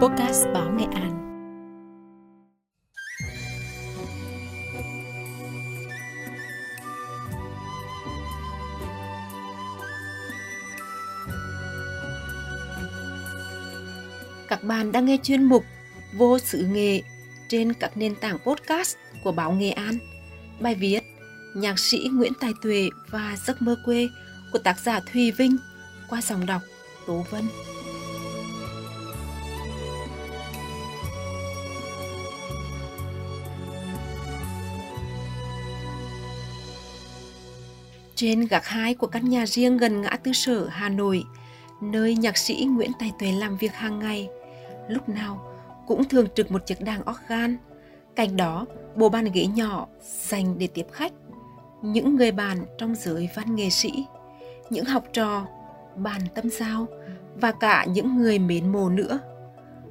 Podcast Báo Nghệ An. Các bạn đang nghe chuyên mục Vô sự nghệ trên các nền tảng podcast của Báo Nghệ An. Bài viết Nhạc sĩ Nguyễn Tài Tuệ và Giấc mơ quê của tác giả Thùy Vinh qua dòng đọc Tố Vân. Trên gác hai của căn nhà riêng gần ngã tư sở Hà Nội, nơi nhạc sĩ Nguyễn Tài Tuệ làm việc hàng ngày, lúc nào cũng thường trực một chiếc đàn organ. Cạnh đó, bộ bàn ghế nhỏ dành để tiếp khách. Những người bạn trong giới văn nghệ sĩ, những học trò, bàn tâm giao và cả những người mến mộ nữa.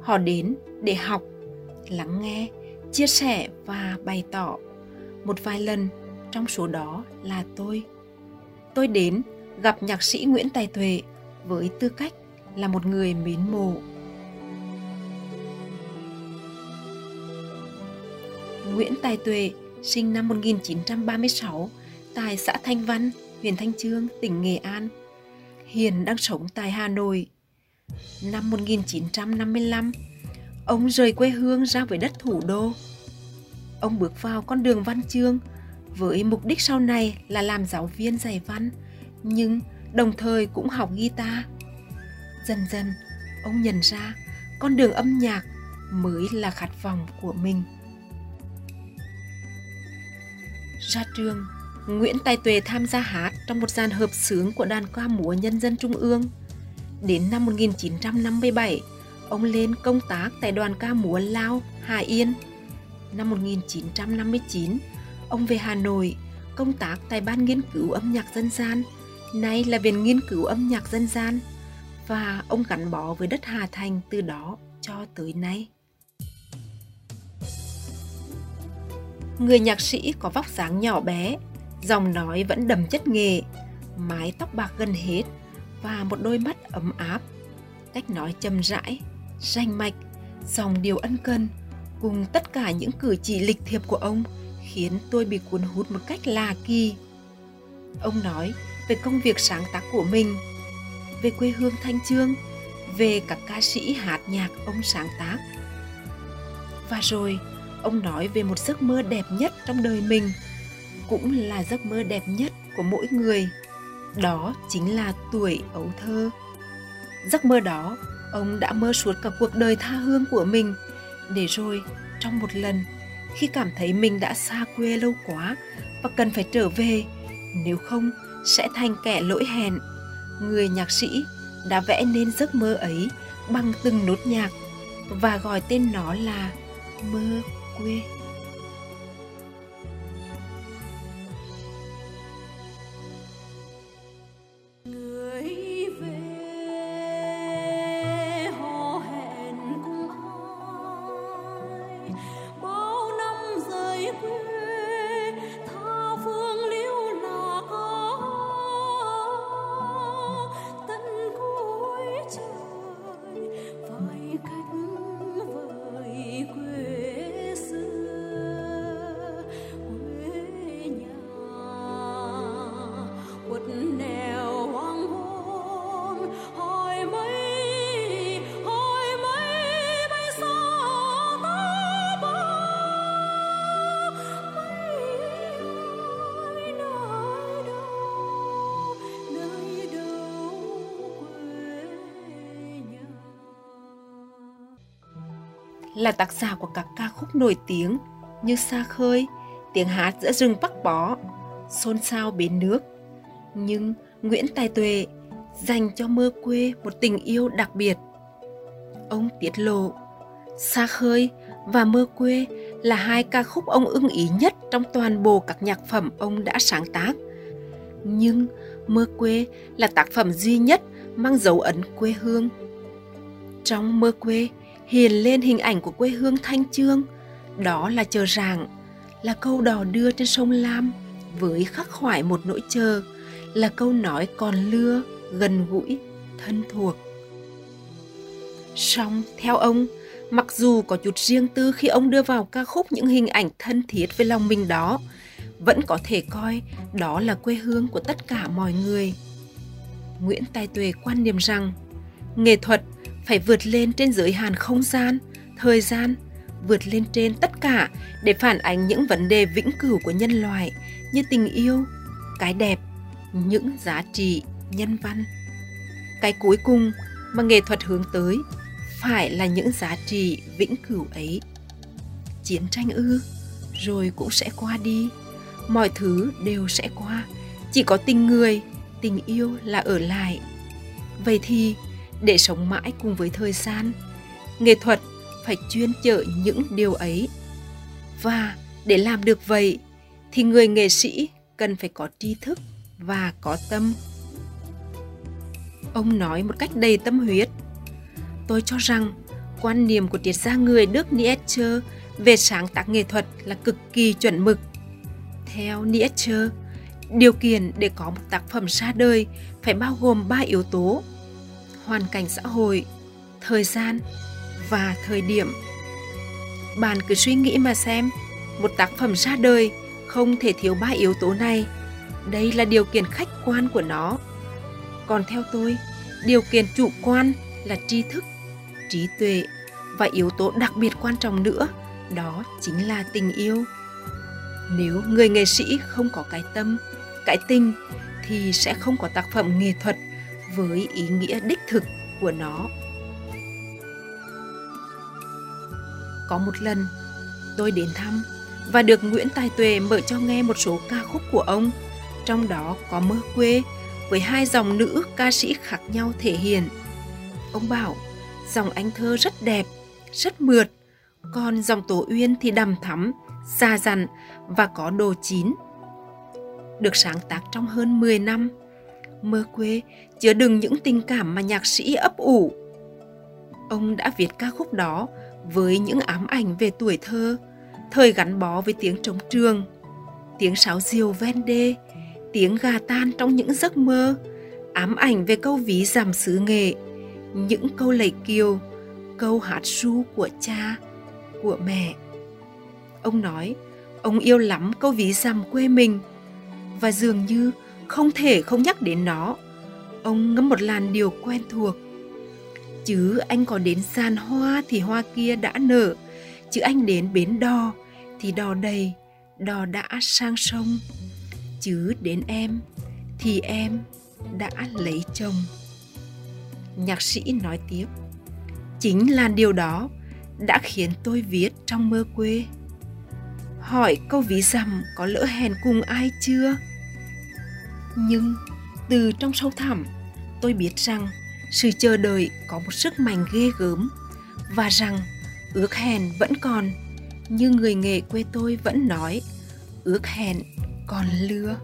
Họ đến để học, lắng nghe, chia sẻ và bày tỏ. Một vài lần trong số đó là tôi tôi đến gặp nhạc sĩ Nguyễn Tài Tuệ với tư cách là một người mến mộ. Nguyễn Tài Tuệ sinh năm 1936 tại xã Thanh Văn, huyện Thanh Trương, tỉnh Nghệ An. Hiện đang sống tại Hà Nội. Năm 1955, ông rời quê hương ra với đất thủ đô. Ông bước vào con đường văn chương với mục đích sau này là làm giáo viên dạy văn, nhưng đồng thời cũng học guitar. Dần dần, ông nhận ra con đường âm nhạc mới là khát vọng của mình. Ra trường, Nguyễn Tài Tuệ tham gia hát trong một dàn hợp xướng của đoàn ca múa nhân dân trung ương. Đến năm 1957, ông lên công tác tại đoàn ca múa Lao, Hà Yên. Năm 1959, ông về Hà Nội công tác tại Ban Nghiên cứu âm nhạc dân gian, nay là Viện Nghiên cứu âm nhạc dân gian và ông gắn bó với đất Hà Thành từ đó cho tới nay. Người nhạc sĩ có vóc dáng nhỏ bé, giọng nói vẫn đầm chất nghề mái tóc bạc gần hết và một đôi mắt ấm áp. Cách nói chậm rãi, ranh mạch, dòng điều ân cần cùng tất cả những cử chỉ lịch thiệp của ông – khiến tôi bị cuốn hút một cách lạ kỳ. Ông nói về công việc sáng tác của mình, về quê hương Thanh Trương, về các ca sĩ hát nhạc ông sáng tác. Và rồi, ông nói về một giấc mơ đẹp nhất trong đời mình, cũng là giấc mơ đẹp nhất của mỗi người. Đó chính là tuổi ấu thơ. Giấc mơ đó, ông đã mơ suốt cả cuộc đời tha hương của mình, để rồi trong một lần khi cảm thấy mình đã xa quê lâu quá và cần phải trở về. Nếu không, sẽ thành kẻ lỗi hẹn người nhạc sĩ đã vẽ nên giấc mơ ấy bằng từng nốt nhạc và gọi tên nó là mơ quê. Là tác giả của các ca khúc nổi tiếng như Xa khơi, Tiếng hát giữa rừng Bắc Bó, Xôn xao bến nước. Nhưng Nguyễn Tài Tuệ dành cho mơ quê một tình yêu đặc biệt. Ông tiết lộ, Xa khơi và Mơ quê là hai ca khúc ông ưng ý nhất trong toàn bộ các nhạc phẩm ông đã sáng tác. Nhưng Mơ quê là tác phẩm duy nhất mang dấu ấn quê hương. Trong Mơ quê, hiện lên hình ảnh của quê hương Thanh Trương, đó là chờ rạng, là câu đò đưa trên sông Lam với khắc khoải một nỗi chờ, là câu nói còn lưa, gần gũi, thân thuộc. Song, theo ông, mặc dù có chút riêng tư khi ông đưa vào ca khúc những hình ảnh thân thiết với lòng mình đó, vẫn có thể coi đó là quê hương của tất cả mọi người. Nguyễn Tài Tuệ quan niệm rằng nghệ thuật phải vượt lên trên giới hạn không gian, thời gian, vượt lên trên tất cả để phản ánh những vấn đề vĩnh cửu của nhân loại như tình yêu, cái đẹp, những giá trị nhân văn. Cái cuối cùng mà nghệ thuật hướng tới phải là những giá trị vĩnh cửu ấy. Chiến tranh ư, rồi cũng sẽ qua đi, mọi thứ đều sẽ qua, chỉ có tình người, tình yêu là ở lại. Vậy thì, để sống mãi cùng với thời gian, nghệ thuật phải chuyên chở những điều ấy. Và để làm được vậy, thì người nghệ sĩ cần phải có tri thức và có tâm. Ông nói một cách đầy tâm huyết. Tôi cho rằng quan niệm của triết gia người Đức Nietzsche về sáng tác nghệ thuật là cực kỳ chuẩn mực. Theo Nietzsche, điều kiện để có một tác phẩm ra đời phải bao gồm ba yếu tố: hoàn cảnh xã hội, thời gian và thời điểm. Bạn cứ suy nghĩ mà xem, một tác phẩm ra đời không thể thiếu ba yếu tố này. Đây là điều kiện khách quan của nó. Còn theo tôi, điều kiện chủ quan là tri thức, trí tuệ và yếu tố đặc biệt quan trọng nữa, đó chính là tình yêu. Nếu người nghệ sĩ không có cái tâm, cái tình thì sẽ không có tác phẩm nghệ thuật với ý nghĩa đích thực của nó. Có một lần, tôi đến thăm và được Nguyễn Tài Tuệ mở cho nghe một số ca khúc của ông, trong đó có Mơ quê với hai dòng nữ ca sĩ khác nhau thể hiện. Ông bảo, dòng anh thơ rất đẹp, rất mượt, còn dòng Tổ Uyên thì đầm thắm, xa dặn và có đồ chín. Được sáng tác trong hơn 10 năm, Mơ quê chứa đựng những tình cảm mà nhạc sĩ ấp ủ. Ông đã viết ca khúc đó với những ám ảnh về tuổi thơ, thời gắn bó với tiếng trống trường, tiếng sáo diều ven đê, tiếng gà tan trong những giấc mơ, ám ảnh về câu ví giảm xứ nghệ, những câu lầy kiều, câu hát ru của cha, của mẹ. Ông nói, ông yêu lắm câu ví giảm quê mình và dường như không thể không nhắc đến nó. Ông ngấm một làn điều quen thuộc – chứ anh có đến sàn hoa thì hoa kia đã nở. Chứ anh đến bến đò thì đò đầy, đò đã sang sông. Chứ đến em thì em đã lấy chồng. Nhạc sĩ nói tiếp, chính là điều đó đã khiến tôi viết trong mơ quê. Hỏi câu ví dặm có lỡ hẹn cùng ai chưa? Nhưng từ trong sâu thẳm, tôi biết rằng sự chờ đợi có một sức mạnh ghê gớm và rằng ước hẹn vẫn còn. Như người nghệ quê tôi vẫn nói, ước hẹn còn lưa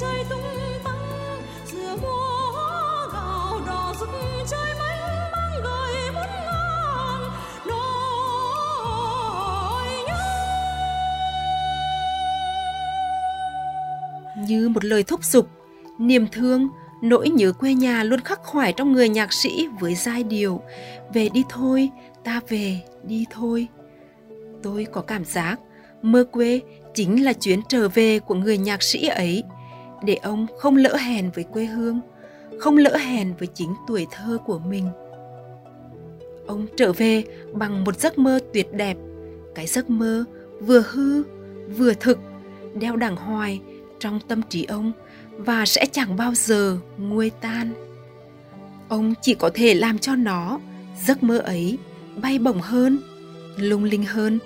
trời tung tăng giữa mùa gạo đỏ rực trời mênh mang gợi muôn ngàn nỗi nhớ. Như một lời thúc giục, niềm thương, nỗi nhớ quê nhà luôn khắc khoải trong người nhạc sĩ với giai điệu. Về đi thôi, ta về đi thôi. Tôi có cảm giác, mơ quê chính là chuyến trở về của người nhạc sĩ ấy để ông không lỡ hèn với quê hương, không lỡ hèn với chính tuổi thơ của mình. Ông trở về bằng một giấc mơ tuyệt đẹp, cái giấc mơ vừa hư vừa thực, đeo đẳng hoài trong tâm trí ông và sẽ chẳng bao giờ nguôi tan. Ông chỉ có thể làm cho nó, giấc mơ ấy, bay bổng hơn, lung linh hơn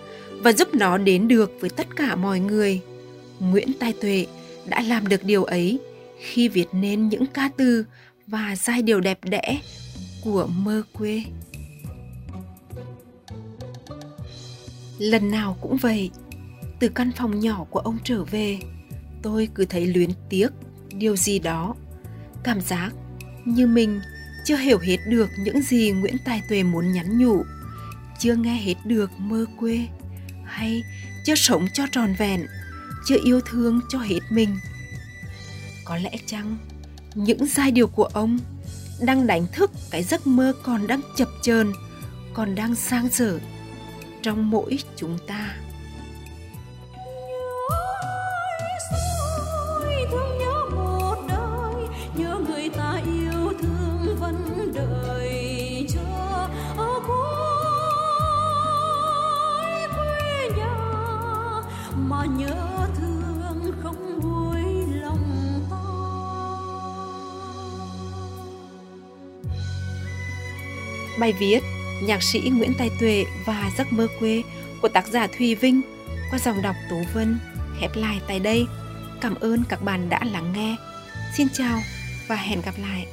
và giúp nó đến được với tất cả mọi người. Nguyễn Tài Tuệ đã làm được điều ấy khi viết nên những ca từ và giai điệu đẹp đẽ của mơ quê Lần nào cũng vậy, từ căn phòng nhỏ của ông trở về, tôi cứ thấy luyến tiếc điều gì đó. Cảm giác như mình chưa hiểu hết được những gì Nguyễn Tài Tuệ muốn nhắn nhủ, chưa nghe hết được mơ quê, hay chưa sống cho tròn vẹn, chưa yêu thương cho hết mình. Có lẽ chăng những giai điệu của ông đang đánh thức cái giấc mơ còn đang chập chờn, còn đang sang dở trong mỗi chúng ta. Bài viết Nhạc sĩ Nguyễn Tài Tuệ và Giấc mơ quê của tác giả Thùy Vinh qua dòng đọc Tố Vân khép lại tại đây. Cảm ơn các bạn đã lắng nghe. Xin chào và hẹn gặp lại.